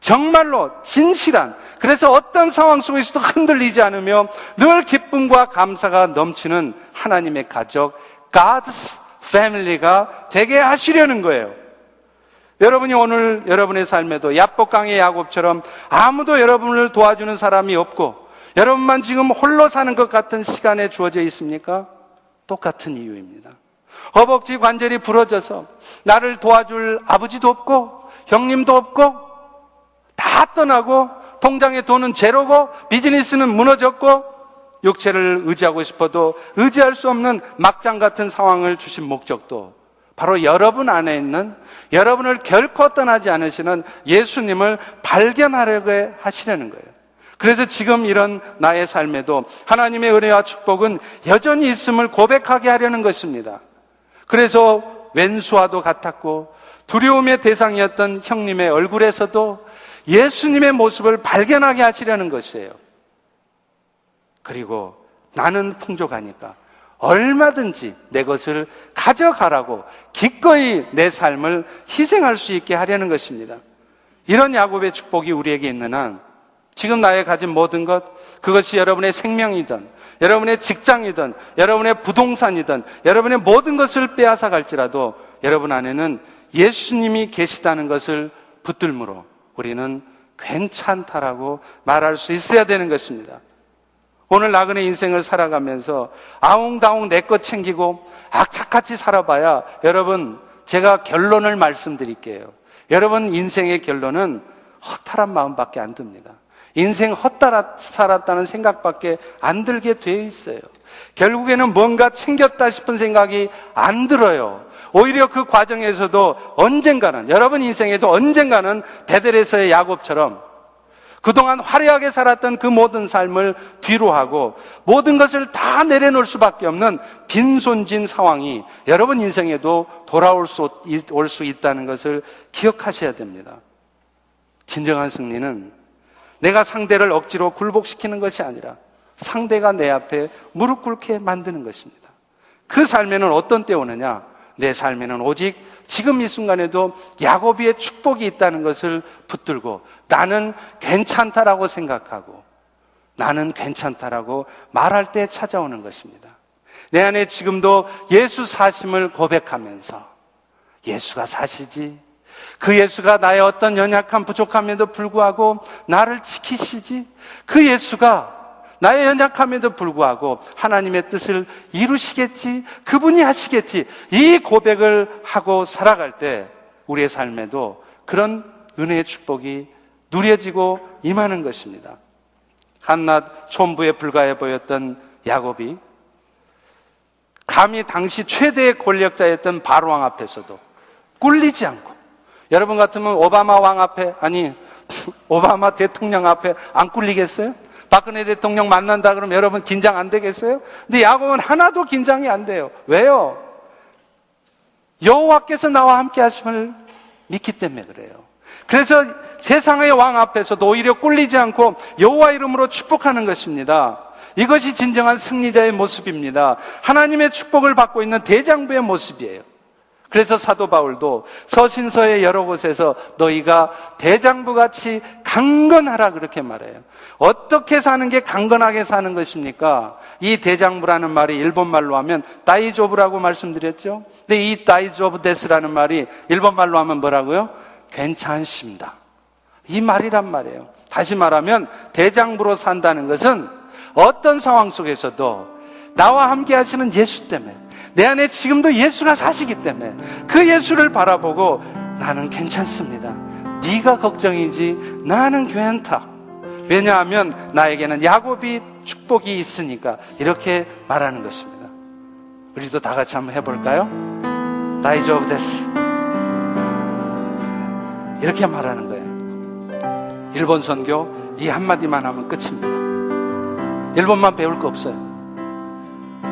정말로 진실한 그래서 어떤 상황 속에서도 흔들리지 않으며 늘 기쁨과 감사가 넘치는 하나님의 가족 God's family가 되게 하시려는 거예요. 여러분이 오늘 여러분의 삶에도 야복강의 야곱처럼 아무도 여러분을 도와주는 사람이 없고 여러분만 지금 홀로 사는 것 같은 시간에 주어져 있습니까? 똑같은 이유입니다. 허벅지 관절이 부러져서 나를 도와줄 아버지도 없고 형님도 없고 다 떠나고 통장에 돈은 제로고 비즈니스는 무너졌고 육체를 의지하고 싶어도 의지할 수 없는 막장 같은 상황을 주신 목적도 바로 여러분 안에 있는 여러분을 결코 떠나지 않으시는 예수님을 발견하려고 하시려는 거예요. 그래서 지금 이런 나의 삶에도 하나님의 은혜와 축복은 여전히 있음을 고백하게 하려는 것입니다. 그래서 왼수와도 같았고 두려움의 대상이었던 형님의 얼굴에서도 예수님의 모습을 발견하게 하시려는 것이에요. 그리고 나는 풍족하니까 얼마든지 내 것을 가져가라고 기꺼이 내 삶을 희생할 수 있게 하려는 것입니다. 이런 야곱의 축복이 우리에게 있는 한 지금 나의 가진 모든 것, 그것이 여러분의 생명이든, 여러분의 직장이든, 여러분의 부동산이든, 여러분의 모든 것을 빼앗아 갈지라도 여러분 안에는 예수님이 계시다는 것을 붙들므로 우리는 괜찮다라고 말할 수 있어야 되는 것입니다. 오늘 나그네 인생을 살아가면서 아웅다웅 내 것 챙기고 악착같이 살아봐야 여러분 제가 결론을 말씀드릴게요. 여러분 인생의 결론은 허탈한 마음밖에 안 듭니다. 인생 헛따라 살았다는 생각밖에 안 들게 되어 있어요. 결국에는 뭔가 챙겼다 싶은 생각이 안 들어요. 오히려 그 과정에서도 언젠가는 여러분 인생에도 언젠가는 베델에서의 야곱처럼 그동안 화려하게 살았던 그 모든 삶을 뒤로 하고 모든 것을 다 내려놓을 수밖에 없는 빈손진 상황이 여러분 인생에도 돌아올 수, 올 수 있다는 것을 기억하셔야 됩니다. 진정한 승리는 내가 상대를 억지로 굴복시키는 것이 아니라 상대가 내 앞에 무릎 꿇게 만드는 것입니다. 그 삶에는 어떤 때 오느냐? 내 삶에는 오직 지금 이 순간에도 야곱이의 축복이 있다는 것을 붙들고 나는 괜찮다라고 생각하고 나는 괜찮다라고 말할 때 찾아오는 것입니다. 내 안에 지금도 예수 사심을 고백하면서 예수가 사시지. 그 예수가 나의 어떤 연약한 부족함에도 불구하고 나를 지키시지. 그 예수가 나의 연약함에도 불구하고 하나님의 뜻을 이루시겠지. 그분이 하시겠지. 이 고백을 하고 살아갈 때 우리의 삶에도 그런 은혜의 축복이 누려지고 임하는 것입니다. 한낱 촌부에 불과해 보였던 야곱이 감히 당시 최대의 권력자였던 바로왕 앞에서도 꿀리지 않고 여러분 같으면 오바마 왕 앞에 아니 오바마 대통령 앞에 안 꿀리겠어요? 박근혜 대통령 만난다 그러면 여러분 긴장 안 되겠어요? 근데 야곱은 하나도 긴장이 안 돼요. 왜요? 여호와께서 나와 함께 하심을 믿기 때문에 그래요. 그래서 세상의 왕 앞에서도 오히려 꿀리지 않고 여호와 이름으로 축복하는 것입니다. 이것이 진정한 승리자의 모습입니다. 하나님의 축복을 받고 있는 대장부의 모습이에요. 그래서 사도 바울도 서신서의 여러 곳에서 너희가 대장부 같이 강건하라 그렇게 말해요. 어떻게 사는 게 강건하게 사는 것입니까? 이 대장부라는 말이 일본말로 하면 다이조브라고 말씀드렸죠. 근데 이 다이조브 데스라는 말이 일본말로 하면 뭐라고요? 괜찮습니다. 이 말이란 말이에요. 다시 말하면 대장부로 산다는 것은 어떤 상황 속에서도 나와 함께 하시는 예수 때문에 내 안에 지금도 예수가 사시기 때문에 그 예수를 바라보고 나는 괜찮습니다. 네가 걱정이지 나는 괜찮다. 왜냐하면 나에게는 야곱이 축복이 있으니까 이렇게 말하는 것입니다. 우리도 다 같이 한번 해볼까요? 다이조브 데스. 이렇게 말하는 거예요. 일본 선교 이 한마디만 하면 끝입니다. 일본만 배울 거 없어요.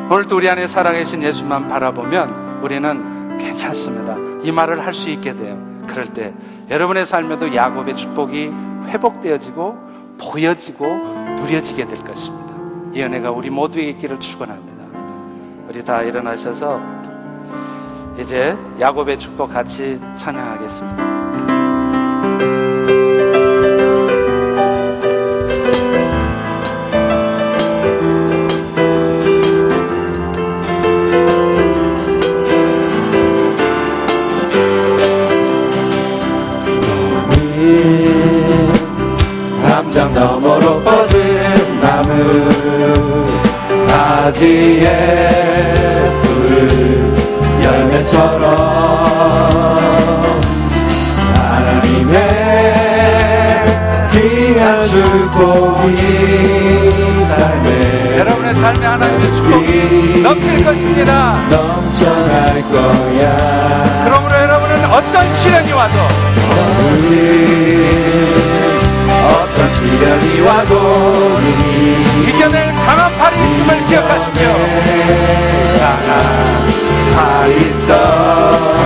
오늘도 우리 안에 살아계신 예수만 바라보면 우리는 괜찮습니다. 이 말을 할 수 있게 돼요. 그럴 때 여러분의 삶에도 야곱의 축복이 회복되어지고 보여지고 누려지게 될 것입니다. 이 은혜가 우리 모두에게 있기를 축원합니다. 우리 다 일어나셔서 이제 야곱의 축복 같이 찬양하겠습니다. 너머로 뻗은 나무 가지에 푸른 열매처럼 하나님의 귀한 축복이 삶에 여러분의 삶에 하나님의 축복이 넘칠 것입니다. 넘쳐날 거야 그러므로 여러분은 어떤 시련이 와도 어떤 시련이 와도 능히 이겨낼 강한 팔이 있음을 기억하시며 다 있어 전능하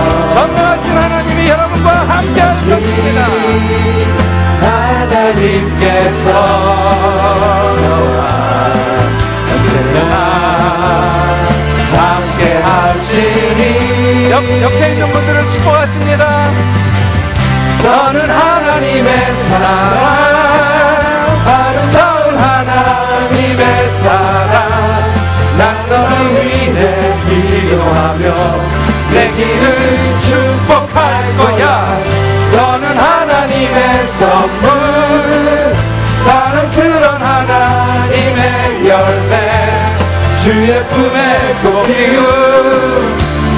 꼭 피운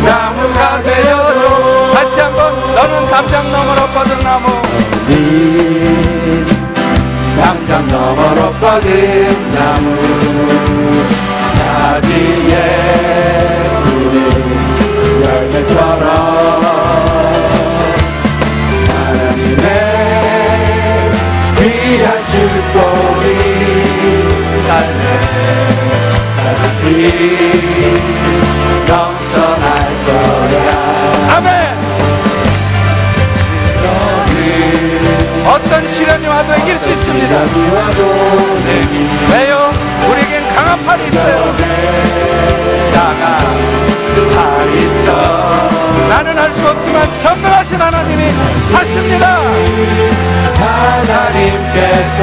나무가 되어도 다시 한번 너는 담장 너머로 뻗은 나무. 네. 담장 너머로 뻗은 나무. 가지에 푸른 열매처럼 하나님의 귀한 축복이 삶에 가득히 거야 아멘. 어떤 시련이 와도 이길 수 있습니다. 시련이 와도 내게 왜요? 우리에겐 강한 팔이 있어요. 강한 팔이 있어. 나는 할 수 없지만 전능하신 하나님이 하십니다. 하나님께서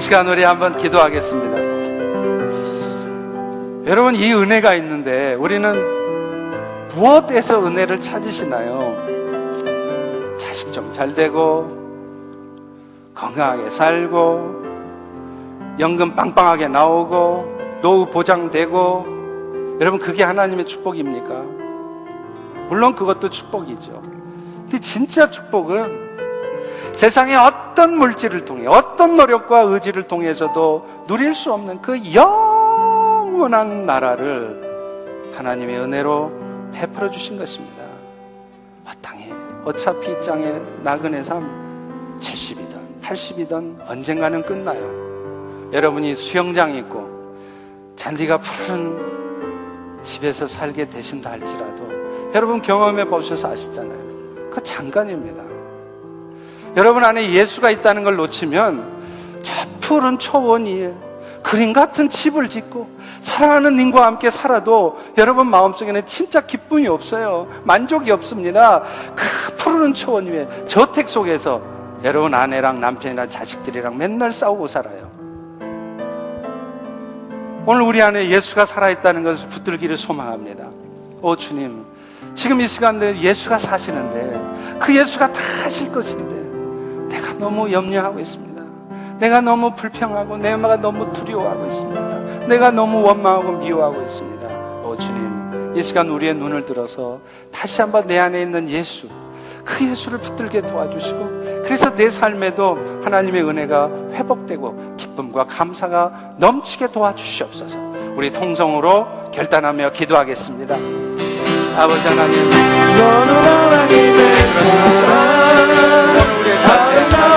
시간 우리 한번 기도하겠습니다 여러분 이 은혜가 있는데 우리는 무엇에서 은혜를 찾으시나요? 자식 좀 잘 되고 건강하게 살고 연금 빵빵하게 나오고 노후 보장되고 여러분 그게 하나님의 축복입니까? 물론 그것도 축복이죠. 근데 진짜 축복은 세상의 어떤 물질을 통해 어떤 노력과 의지를 통해서도 누릴 수 없는 그 영원한 나라를 하나님의 은혜로 베풀어 주신 것입니다. 이 땅에 어차피 이 땅에 나그네 삶 70이든 80이든 언젠가는 끝나요. 여러분이 수영장 있고 잔디가 푸른 집에서 살게 되신다 할지라도 여러분 경험해 보셔서 아시잖아요. 그 잠깐입니다. 여러분 안에 예수가 있다는 걸 놓치면 저 푸른 초원 위에 그림 같은 집을 짓고 사랑하는 님과 함께 살아도 여러분 마음속에는 진짜 기쁨이 없어요. 만족이 없습니다. 그 푸른 초원 위에 저택 속에서 여러분 아내랑 남편이랑 자식들이랑 맨날 싸우고 살아요. 오늘 우리 안에 예수가 살아있다는 것을 붙들기를 소망합니다. 오 주님, 지금 이 시간에 예수가 사시는데 그 예수가 다 하실 것인데 내가 너무 염려하고 있습니다. 내가 너무 불평하고 내가 너무 두려워하고 있습니다. 내가 너무 원망하고 미워하고 있습니다. 오 주님, 이 시간 우리의 눈을 들어서 다시 한번 내 안에 있는 예수, 그 예수를 붙들게 도와주시고 그래서 내 삶에도 하나님의 은혜가 회복되고 기쁨과 감사가 넘치게 도와주시옵소서. 우리 통성으로 결단하며 기도하겠습니다. 아버지 하나님, 너는 하나님의 사랑 I know.